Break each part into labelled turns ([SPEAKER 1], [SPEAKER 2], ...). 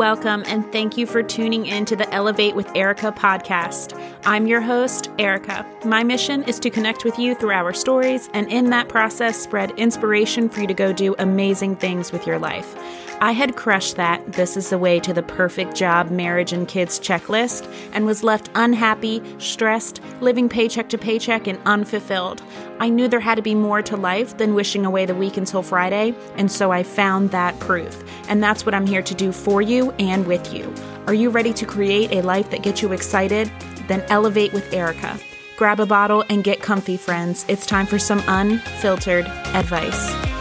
[SPEAKER 1] welcome, and thank you for tuning in to the Elevate with Erica podcast. I'm your host, Erica. My mission is to connect with you through our stories, and in that process, spread inspiration for you to go do amazing things with your life. I had crushed that this is the way to the perfect job, marriage, and kids checklist and was left unhappy, stressed, living paycheck to paycheck, and unfulfilled. I knew there had to be more to life than wishing away the week until Friday, and so I found that proof. And that's what I'm here to do for you and with you. Are you ready to create a life that gets you excited? Then elevate with Erica. Grab a bottle and get comfy, friends. It's time for some unfiltered advice.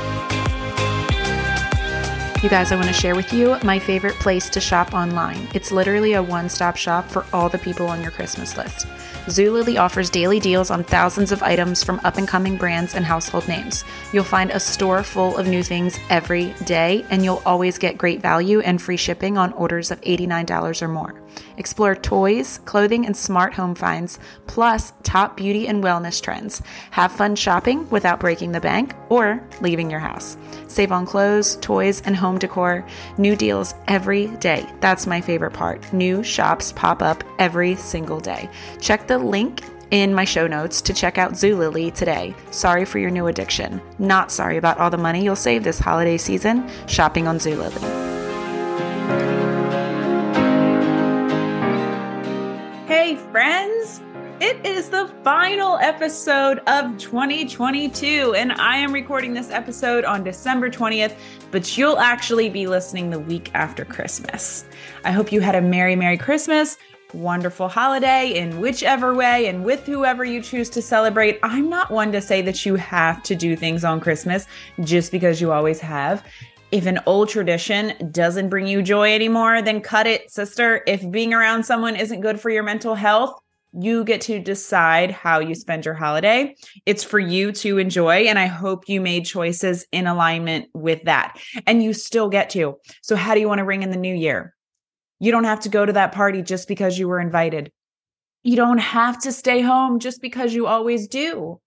[SPEAKER 1] You guys, I want to share with you my favorite place to shop online. It's literally a one stop shop for all the people on your Christmas list. Zulily offers daily deals on thousands of items from up and coming brands and household names. You'll find a store full of new things every day, and you'll always get great value and free shipping on orders of $89 or more. Explore toys, clothing, and smart home finds, plus top beauty and wellness trends. Have fun shopping without breaking the bank or leaving your house. Save on clothes, toys, and home decor. New deals every day. That's my favorite part. New shops pop up every single day. Check the link in my show notes to check out Zulily today. Sorry for your new addiction. Not sorry about all the money you'll save this holiday season shopping on Zulily. Hey, friends! It is the final episode of 2022, and I am recording this episode on December 20th, but you'll actually be listening the week after Christmas. I hope you had a Merry, Merry Christmas, wonderful holiday in whichever way and with whoever you choose to celebrate. I'm not one to say that you have to do things on Christmas just because you always have. If an old tradition doesn't bring you joy anymore, then cut it, sister. If being around someone isn't good for your mental health, you get to decide how you spend your holiday. It's for you to enjoy. And I hope you made choices in alignment with that. And you still get to. So, how do you want to ring in the new year? You don't have to go to that party just because you were invited. You don't have to stay home just because you always do.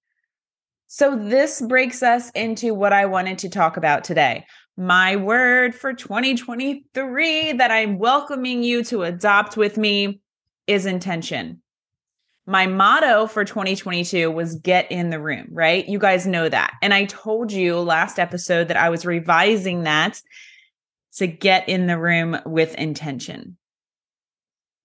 [SPEAKER 1] So, this breaks us into what I wanted to talk about today my word for 2023 that I'm welcoming you to adopt with me is intention. My motto for 2022 was get in the room, right? You guys know that. And I told you last episode that I was revising that to get in the room with intention.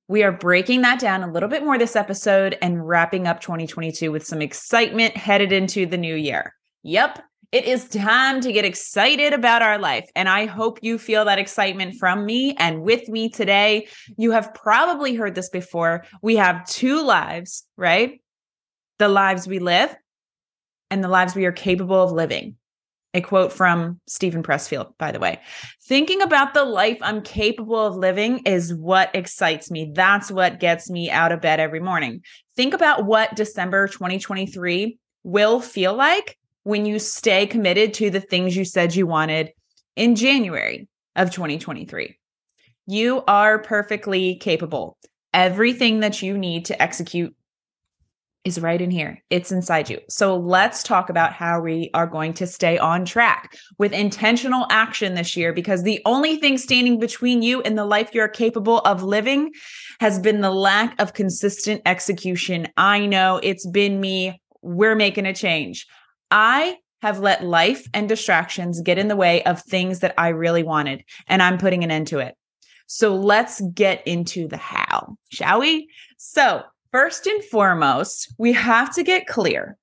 [SPEAKER 1] We are breaking that down a little bit more this episode and wrapping up 2022 with some excitement headed into the new year. Yep, it is time to get excited about our life. And I hope you feel that excitement from me and with me today. You have probably heard this before. We have two lives, right? The lives we live and the lives we are capable of living. A quote from Steven Pressfield, by the way. Thinking about the life I'm capable of living is what excites me. That's what gets me out of bed every morning. Think about what December 2023 will feel like when you stay committed to the things you said you wanted in January of 2023. You are perfectly capable. Everything that you need to execute is right in here. It's inside you. So let's talk about how we are going to stay on track with intentional action this year because the only thing standing between you and the life you're capable of living has been the lack of consistent execution. I know it's been me. We're making a change. I have let life and distractions get in the way of things that I really wanted, and I'm putting an end to it. So let's get into the how, shall we? So, first and foremost, we have to get clear.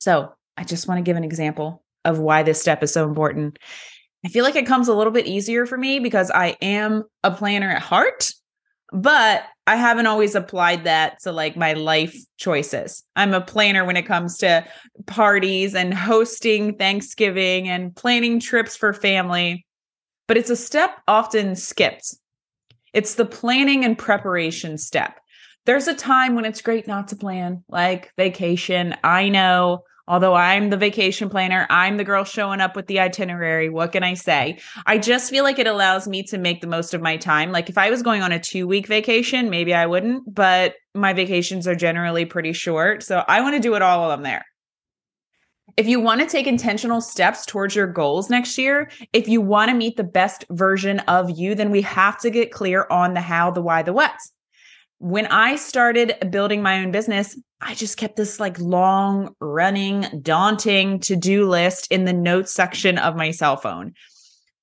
[SPEAKER 1] So, I just want to give an example of why this step is so important. I feel like it comes a little bit easier for me because I am a planner at heart but I haven't always applied that to like my life choices. I'm a planner when it comes to parties and hosting Thanksgiving and planning trips for family, but it's a step often skipped. It's the planning and preparation step. There's a time when it's great not to plan, like vacation. I know Although I'm the vacation planner, I'm the girl showing up with the itinerary. What can I say? I just feel like it allows me to make the most of my time. Like if I was going on a two week vacation, maybe I wouldn't, but my vacations are generally pretty short. So I want to do it all while I'm there. If you want to take intentional steps towards your goals next year, if you want to meet the best version of you, then we have to get clear on the how, the why, the what. When I started building my own business, I just kept this like long running, daunting to do list in the notes section of my cell phone.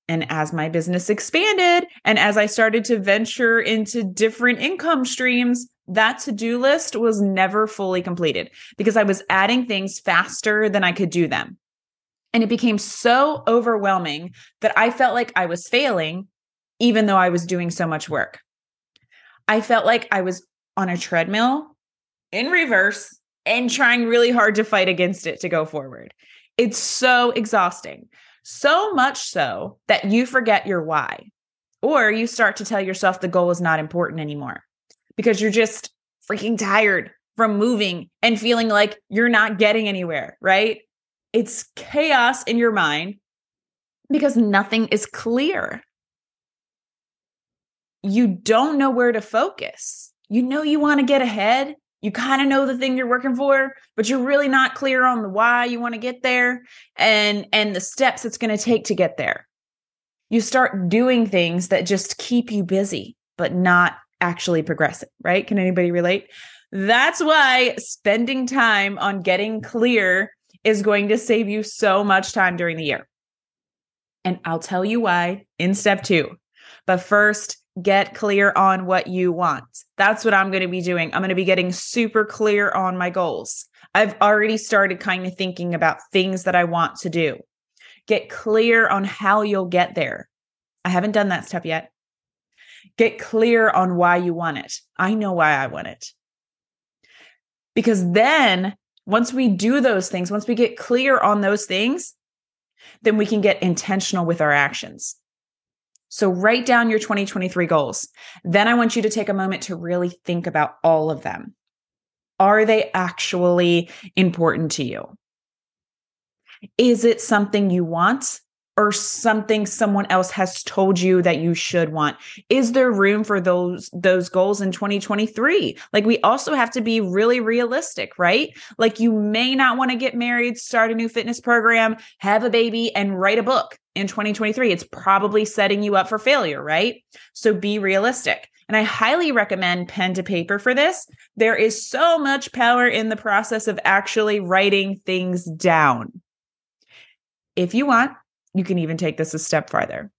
[SPEAKER 1] And as my business expanded and as I started to venture into different income streams, that to do list was never fully completed because I was adding things faster than I could do them. And it became so overwhelming that I felt like I was failing, even though I was doing so much work. I felt like I was on a treadmill in reverse and trying really hard to fight against it to go forward. It's so exhausting. So much so that you forget your why, or you start to tell yourself the goal is not important anymore because you're just freaking tired from moving and feeling like you're not getting anywhere, right? It's chaos in your mind because nothing is clear. You don't know where to focus. You know you want to get ahead. You kind of know the thing you're working for, but you're really not clear on the why you want to get there and and the steps it's going to take to get there. You start doing things that just keep you busy, but not actually progressing, right? Can anybody relate? That's why spending time on getting clear is going to save you so much time during the year. And I'll tell you why in step two. But first, get clear on what you want. That's what I'm going to be doing. I'm going to be getting super clear on my goals. I've already started kind of thinking about things that I want to do. Get clear on how you'll get there. I haven't done that step yet. Get clear on why you want it. I know why I want it. Because then, once we do those things, once we get clear on those things, then we can get intentional with our actions. So, write down your 2023 goals. Then, I want you to take a moment to really think about all of them. Are they actually important to you? Is it something you want? Or something someone else has told you that you should want? Is there room for those those goals in 2023 like we also have to be really realistic right? Like you may not want to get married start a new fitness program have a baby and write a book in 2023 it's probably setting you up for failure right? So be realistic. And I highly recommend pen to paper for this. There is so much power in the process of actually writing things down. If you want, you can even take this a step farther.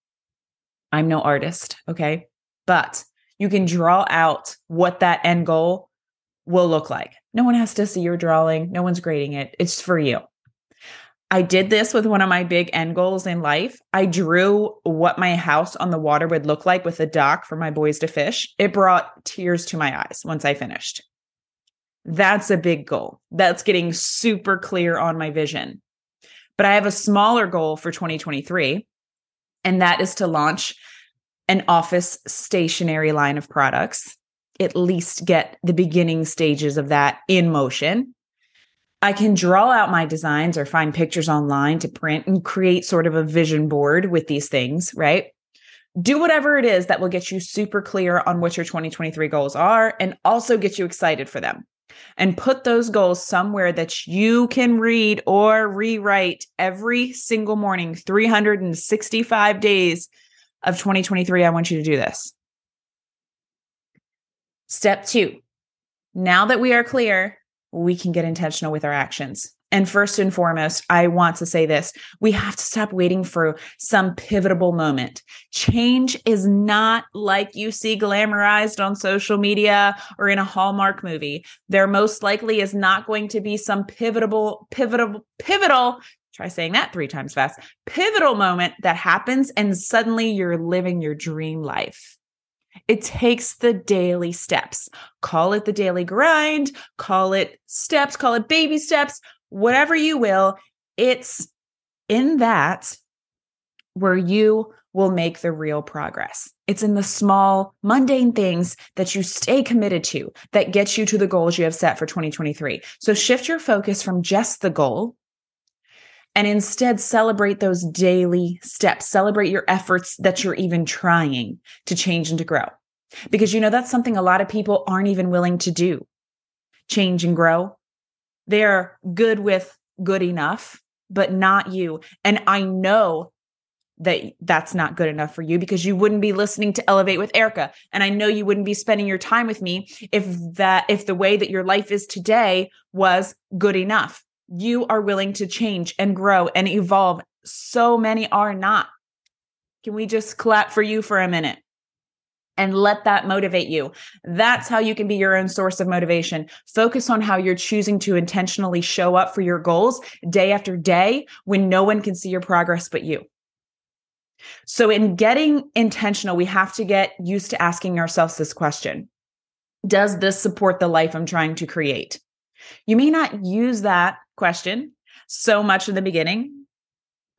[SPEAKER 1] I'm no artist, okay? But you can draw out what that end goal will look like. No one has to see your drawing, no one's grading it. It's for you. I did this with one of my big end goals in life. I drew what my house on the water would look like with a dock for my boys to fish. It brought tears to my eyes once I finished. That's a big goal. That's getting super clear on my vision. But I have a smaller goal for 2023, and that is to launch an office stationery line of products, at least get the beginning stages of that in motion. I can draw out my designs or find pictures online to print and create sort of a vision board with these things, right? Do whatever it is that will get you super clear on what your 2023 goals are and also get you excited for them and put those goals somewhere that you can read or rewrite every single morning, 365 days of 2023. I want you to do this. Step two now that we are clear, we can get intentional with our actions. And first and foremost, I want to say this we have to stop waiting for some pivotal moment. Change is not like you see glamorized on social media or in a Hallmark movie. There most likely is not going to be some pivotal, pivotal, pivotal. Try saying that three times fast. Pivotal moment that happens, and suddenly you're living your dream life. It takes the daily steps. Call it the daily grind, call it steps, call it baby steps, whatever you will, it's in that where you will make the real progress. It's in the small, mundane things that you stay committed to that gets you to the goals you have set for 2023. So shift your focus from just the goal and instead celebrate those daily steps. Celebrate your efforts that you're even trying to change and to grow. Because you know, that's something a lot of people aren't even willing to do change and grow they're good with good enough, but not you. And I know that that's not good enough for you because you wouldn't be listening to elevate with erica. And i know you wouldn't be spending your time with me if that if the way that your life is today was good enough. You are willing to change and grow and evolve. So many are not. Can we just clap for you for a minute and let that motivate you. That's how you can be your own source of motivation. Focus on how you're choosing to intentionally show up for your goals day after day when no one can see your progress but you. So, in getting intentional, we have to get used to asking ourselves this question Does this support the life I'm trying to create? You may not use that question so much in the beginning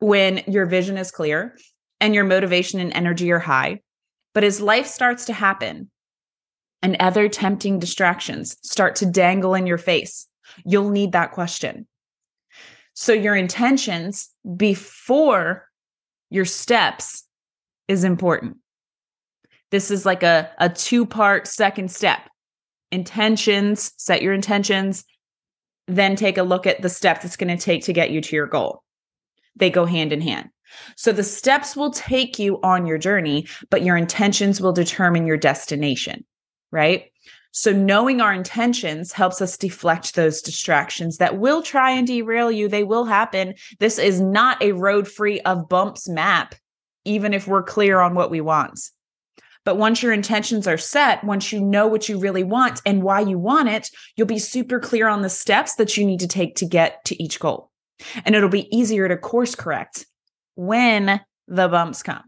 [SPEAKER 1] when your vision is clear and your motivation and energy are high. But as life starts to happen and other tempting distractions start to dangle in your face, you'll need that question. So, your intentions before your steps is important. This is like a, a two part second step intentions, set your intentions, then take a look at the step that's going to take to get you to your goal. They go hand in hand. So the steps will take you on your journey, but your intentions will determine your destination, right? So knowing our intentions helps us deflect those distractions that will try and derail you. They will happen. This is not a road free of bumps map, even if we're clear on what we want. But once your intentions are set, once you know what you really want and why you want it, you'll be super clear on the steps that you need to take to get to each goal. And it'll be easier to course correct when the bumps come.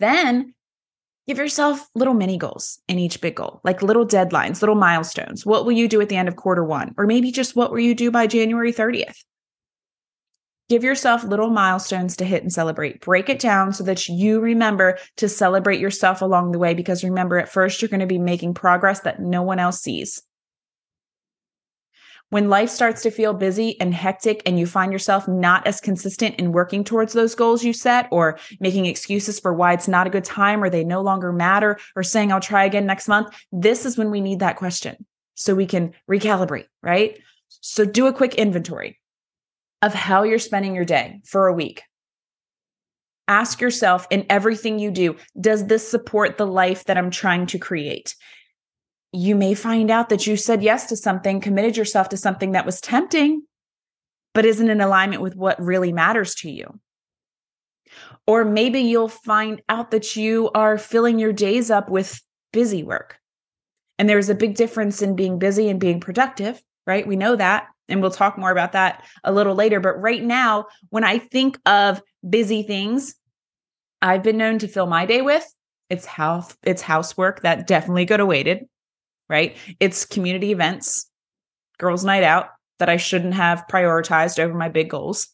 [SPEAKER 1] Then give yourself little mini goals in each big goal, like little deadlines, little milestones. What will you do at the end of quarter one? Or maybe just what will you do by January 30th? Give yourself little milestones to hit and celebrate. Break it down so that you remember to celebrate yourself along the way. Because remember, at first, you're going to be making progress that no one else sees. When life starts to feel busy and hectic, and you find yourself not as consistent in working towards those goals you set, or making excuses for why it's not a good time, or they no longer matter, or saying, I'll try again next month, this is when we need that question so we can recalibrate, right? So do a quick inventory of how you're spending your day for a week. Ask yourself in everything you do, does this support the life that I'm trying to create? You may find out that you said yes to something, committed yourself to something that was tempting, but isn't in alignment with what really matters to you. Or maybe you'll find out that you are filling your days up with busy work. And there's a big difference in being busy and being productive, right? We know that. And we'll talk more about that a little later. But right now, when I think of busy things, I've been known to fill my day with it's house, it's housework that definitely could have waited, right? It's community events, girls' night out that I shouldn't have prioritized over my big goals.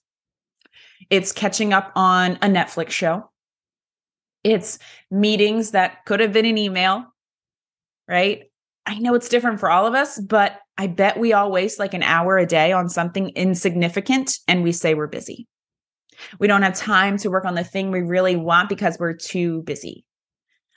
[SPEAKER 1] It's catching up on a Netflix show. It's meetings that could have been an email, right? I know it's different for all of us, but I bet we all waste like an hour a day on something insignificant and we say we're busy. We don't have time to work on the thing we really want because we're too busy.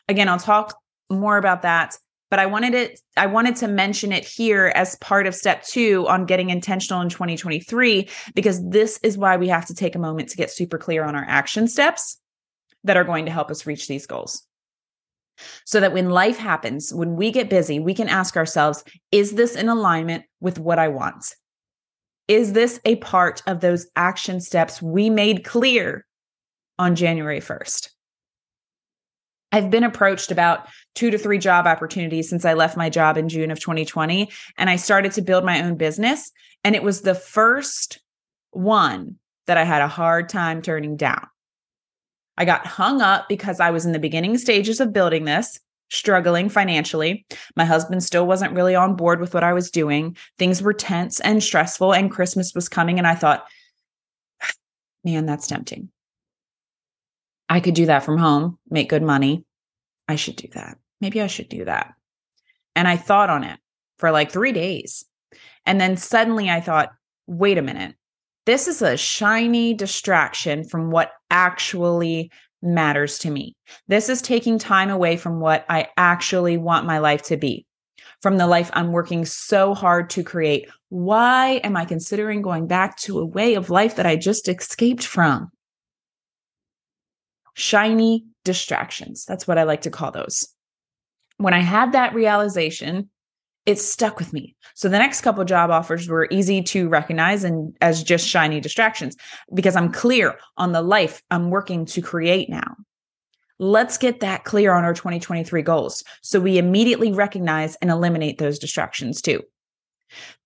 [SPEAKER 1] Again, I'll talk more about that, but I wanted it I wanted to mention it here as part of step 2 on getting intentional in 2023 because this is why we have to take a moment to get super clear on our action steps that are going to help us reach these goals so that when life happens, when we get busy, we can ask ourselves, is this in alignment with what I want? Is this a part of those action steps we made clear on January 1st? I've been approached about two to three job opportunities since I left my job in June of 2020. And I started to build my own business. And it was the first one that I had a hard time turning down. I got hung up because I was in the beginning stages of building this, struggling financially. My husband still wasn't really on board with what I was doing. Things were tense and stressful, and Christmas was coming. And I thought, man, that's tempting. I could do that from home, make good money. I should do that. Maybe I should do that. And I thought on it for like three days. And then suddenly I thought, wait a minute. This is a shiny distraction from what actually matters to me. This is taking time away from what I actually want my life to be. from the life I'm working so hard to create? Why am I considering going back to a way of life that I just escaped from? Shiny distractions. That's what I like to call those. When I had that realization, it stuck with me. So the next couple job offers were easy to recognize and as just shiny distractions because I'm clear on the life I'm working to create now. Let's get that clear on our 2023 goals so we immediately recognize and eliminate those distractions too.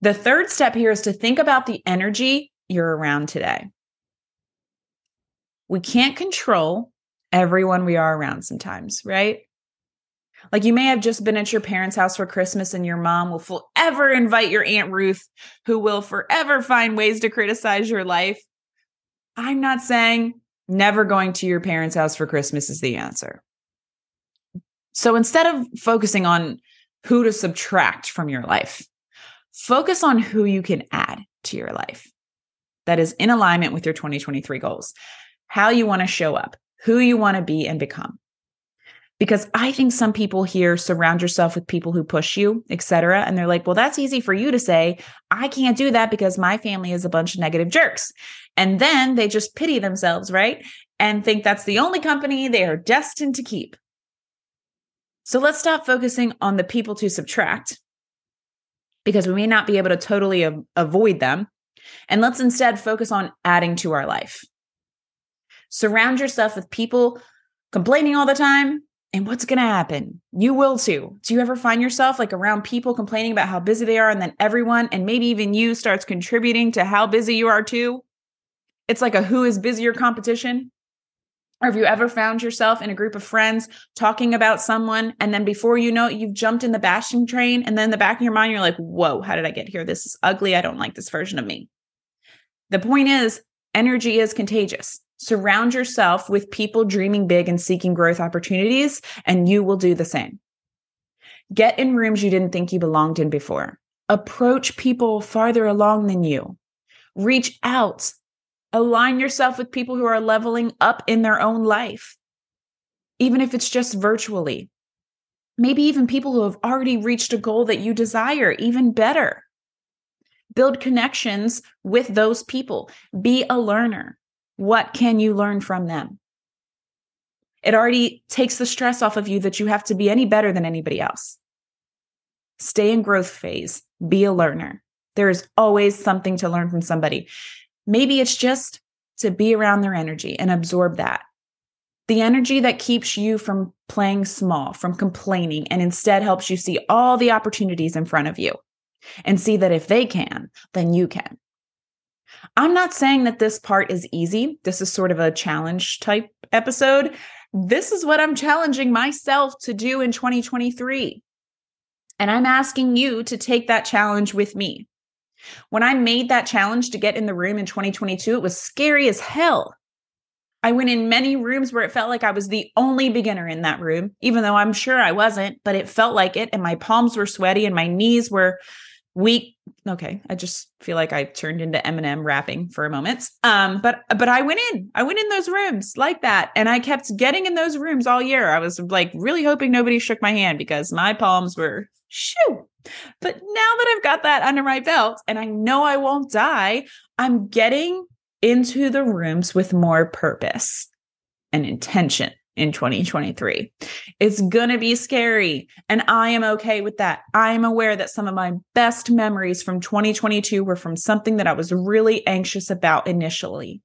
[SPEAKER 1] The third step here is to think about the energy you're around today. We can't control everyone we are around sometimes, right? Like you may have just been at your parents' house for Christmas and your mom will forever invite your Aunt Ruth, who will forever find ways to criticize your life. I'm not saying never going to your parents' house for Christmas is the answer. So instead of focusing on who to subtract from your life, focus on who you can add to your life that is in alignment with your 2023 goals, how you want to show up, who you want to be and become. Because I think some people here surround yourself with people who push you, etc. And they're like, well, that's easy for you to say. I can't do that because my family is a bunch of negative jerks. And then they just pity themselves, right? And think that's the only company they are destined to keep. So let's stop focusing on the people to subtract because we may not be able to totally a- avoid them. And let's instead focus on adding to our life. Surround yourself with people complaining all the time. And what's going to happen? You will too. Do you ever find yourself like around people complaining about how busy they are, and then everyone, and maybe even you, starts contributing to how busy you are too? It's like a who is busier competition. Or have you ever found yourself in a group of friends talking about someone, and then before you know it, you've jumped in the bashing train, and then in the back of your mind, you're like, whoa, how did I get here? This is ugly. I don't like this version of me. The point is, energy is contagious. Surround yourself with people dreaming big and seeking growth opportunities, and you will do the same. Get in rooms you didn't think you belonged in before. Approach people farther along than you. Reach out Align yourself with people who are leveling up in their own life, even if it's just virtually. Maybe even people who have already reached a goal that you desire, even better. Build connections with those people. Be a learner. What can you learn from them? It already takes the stress off of you that you have to be any better than anybody else. Stay in growth phase. Be a learner. There is always something to learn from somebody. Maybe it's just to be around their energy and absorb that. The energy that keeps you from playing small, from complaining, and instead helps you see all the opportunities in front of you and see that if they can, then you can. I'm not saying that this part is easy. This is sort of a challenge type episode. This is what I'm challenging myself to do in 2023. And I'm asking you to take that challenge with me. When I made that challenge to get in the room in 2022, it was scary as hell. I went in many rooms where it felt like I was the only beginner in that room, even though I'm sure I wasn't, but it felt like it. And my palms were sweaty and my knees were weak. Okay. I just feel like I turned into Eminem rapping for a moment. Um, but but I went in. I went in those rooms like that. And I kept getting in those rooms all year. I was like really hoping nobody shook my hand because my palms were shoo but now that I've got that under my belt and I know I won't die, I'm getting into the rooms with more purpose and intention in 2023. It's going to be scary. And I am okay with that. I am aware that some of my best memories from 2022 were from something that I was really anxious about initially.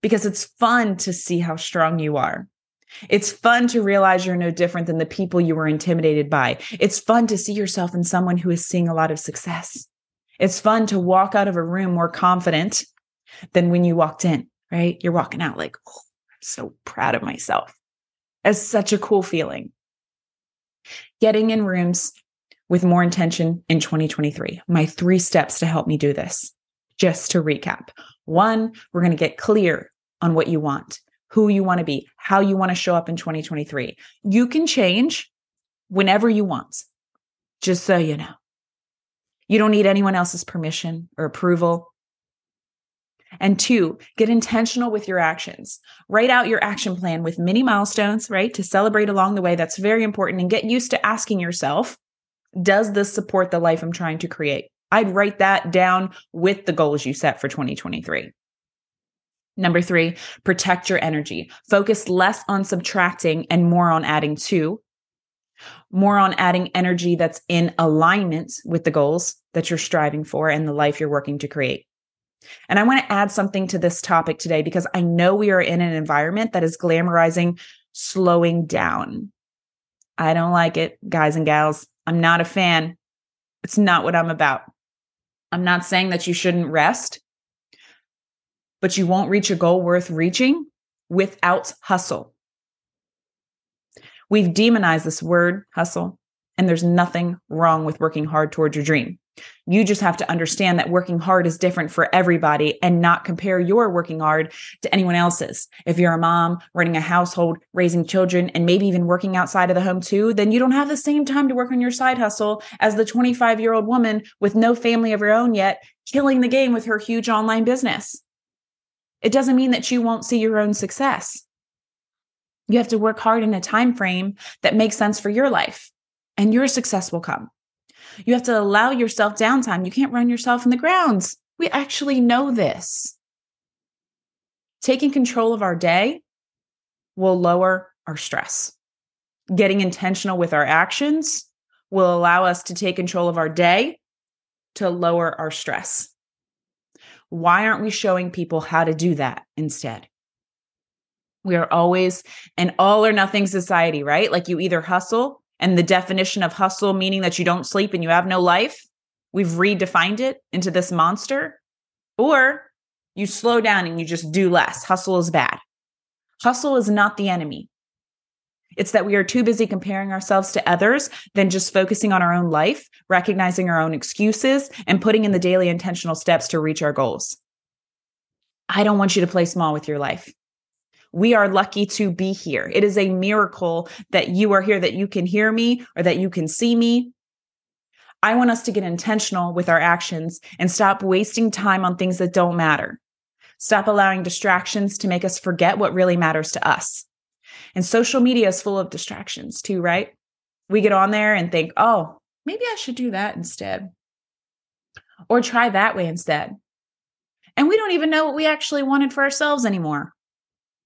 [SPEAKER 1] Because it's fun to see how strong you are. It's fun to realize you're no different than the people you were intimidated by. It's fun to see yourself in someone who is seeing a lot of success. It's fun to walk out of a room more confident than when you walked in, right? You're walking out like, oh, I'm so proud of myself. It's such a cool feeling. Getting in rooms with more intention in 2023. My three steps to help me do this. Just to recap one, we're going to get clear on what you want who you want to be, how you want to show up in 2023. You can change whenever you want, just so you know. You don't need anyone else's permission or approval. And two, get intentional with your actions. Write out your action plan with mini milestones, right? To celebrate along the way. That's very important. And get used to asking yourself Does this support the life I'm trying to create? I'd write that down with the goals you set for 2023. Number three, protect your energy. Focus less on subtracting and more on adding to, more on adding energy that's in alignment with the goals that you're striving for and the life you're working to create. And I want to add something to this topic today because I know we are in an environment that is glamorizing slowing down. I don't like it, guys and gals. I'm not a fan. It's not what I'm about. I'm not saying that you shouldn't rest, but you won't reach a goal worth reaching without hustle. We've demonized this word, hustle, and there's nothing wrong with working hard towards your dream. You just have to understand that working hard is different for everybody and not compare your working hard to anyone else's. If you're a mom running a household, raising children, and maybe even working outside of the home too, then you don't have the same time to work on your side hustle as the 25 year old woman with no family of her own yet, killing the game with her huge online business. It doesn't mean that you won't see your own success. You have to work hard in a time frame that makes sense for your life, and your success will come. You have to allow yourself downtime. You can't run yourself in the grounds. We actually know this. Taking control of our day will lower our stress. Getting intentional with our actions will allow us to take control of our day to lower our stress. Why aren't we showing people how to do that instead? We are always an all or nothing society, right? Like you either hustle and the definition of hustle meaning that you don't sleep and you have no life, we've redefined it into this monster, or you slow down and you just do less. Hustle is bad. Hustle is not the enemy. It's that we are too busy comparing ourselves to others than just focusing on our own life, recognizing our own excuses, and putting in the daily intentional steps to reach our goals. I don't want you to play small with your life. We are lucky to be here. It is a miracle that you are here, that you can hear me or that you can see me. I want us to get intentional with our actions and stop wasting time on things that don't matter. Stop allowing distractions to make us forget what really matters to us. And social media is full of distractions too, right? We get on there and think, oh, maybe I should do that instead. Or try that way instead. And we don't even know what we actually wanted for ourselves anymore.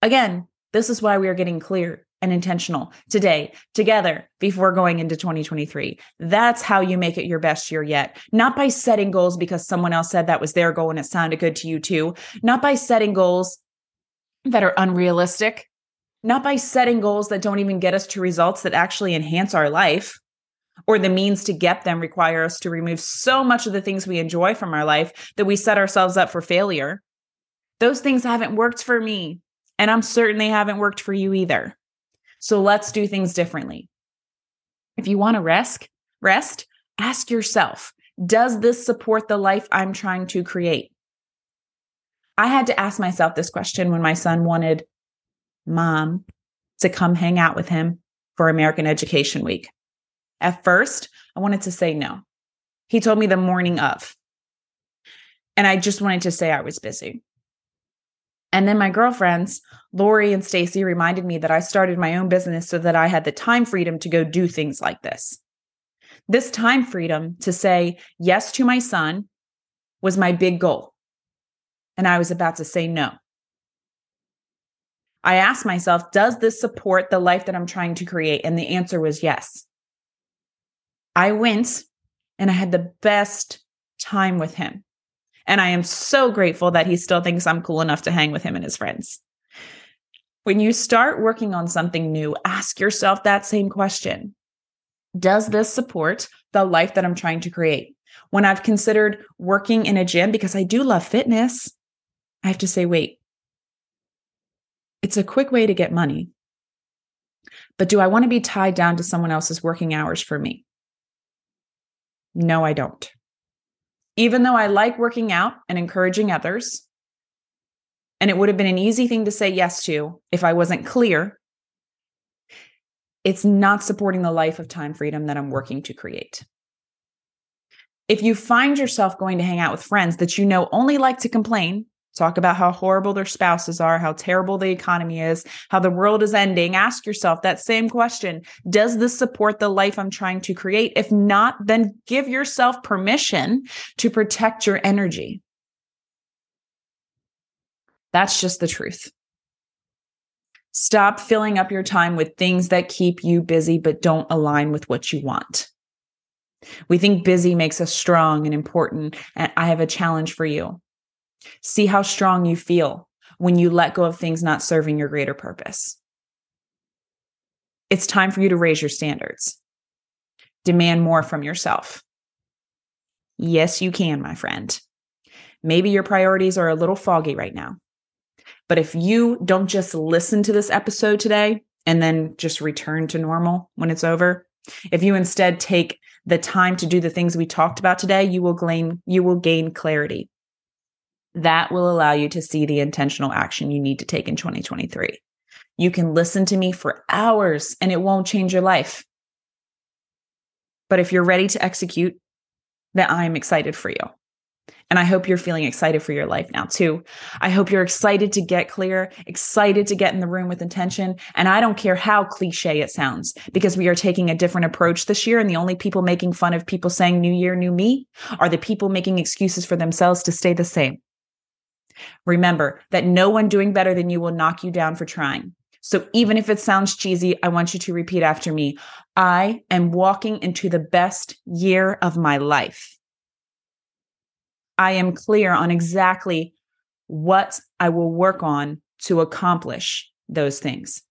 [SPEAKER 1] Again, this is why we are getting clear and intentional today together before going into 2023. That's how you make it your best year yet. Not by setting goals because someone else said that was their goal and it sounded good to you too. Not by setting goals that are unrealistic. Not by setting goals that don't even get us to results that actually enhance our life or the means to get them require us to remove so much of the things we enjoy from our life that we set ourselves up for failure. Those things haven't worked for me. And I'm certain they haven't worked for you either. So let's do things differently. If you want to rest, rest, ask yourself, does this support the life I'm trying to create? I had to ask myself this question when my son wanted mom to come hang out with him for American Education Week. At first, I wanted to say no. He told me the morning of. And I just wanted to say I was busy. And then my girlfriends, Lori and Stacy, reminded me that I started my own business so that I had the time freedom to go do things like this. This time freedom to say yes to my son was my big goal. And I was about to say no. I asked myself, does this support the life that I'm trying to create? And the answer was yes. I went and I had the best time with him. And I am so grateful that he still thinks I'm cool enough to hang with him and his friends. When you start working on something new, ask yourself that same question Does this support the life that I'm trying to create? When I've considered working in a gym, because I do love fitness, I have to say, wait, it's a quick way to get money. But do I want to be tied down to someone else's working hours for me? No, I don't. Even though I like working out and encouraging others, and it would have been an easy thing to say yes to if I wasn't clear, it's not supporting the life of time freedom that I'm working to create. If you find yourself going to hang out with friends that you know only like to complain talk about how horrible their spouses are, how terrible the economy is, how the world is ending. Ask yourself that same question Does this support the life I'm trying to create? If not, then give yourself permission to protect your energy. That's just the truth. Stop filling up your time with things that keep you busy but don't align with what you want. We think busy makes us strong and important. And I have a challenge for you. See how strong you feel when you let go of things not serving your greater purpose. It's time for you to raise your standards. Demand more from yourself. Yes, you can, my friend. Maybe your priorities are a little foggy right now. But if you don't just listen to this episode today and then just return to normal when it's over, if you instead take the time to do the things we talked about today, you will gain you will gain clarity. That will allow you to see the intentional action you need to take in 2023. You can listen to me for hours and it won't change your life. But if you're ready to execute, then I'm excited for you. And I hope you're feeling excited for your life now too. I hope you're excited to get clear, excited to get in the room with intention. And I don't care how cliche it sounds because we are taking a different approach this year. And the only people making fun of people saying new year, new me are the people making excuses for themselves to stay the same. Remember that no one doing better than you will knock you down for trying. So even if it sounds cheesy, I want you to repeat after me. I am walking into the best year of my life. I am clear on exactly what I will work on to accomplish those things.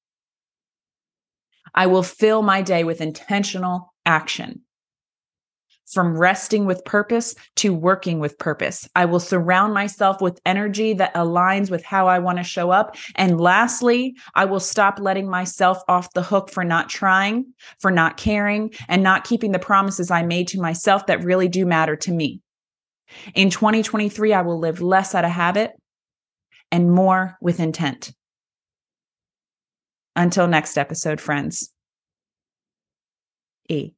[SPEAKER 1] I will fill my day with intentional action. From resting with purpose to working with purpose. I will surround myself with energy that aligns with how I want to show up. And lastly, I will stop letting myself off the hook for not trying, for not caring, and not keeping the promises I made to myself that really do matter to me. In 2023, I will live less out of habit and more with intent. Until next episode, friends. E.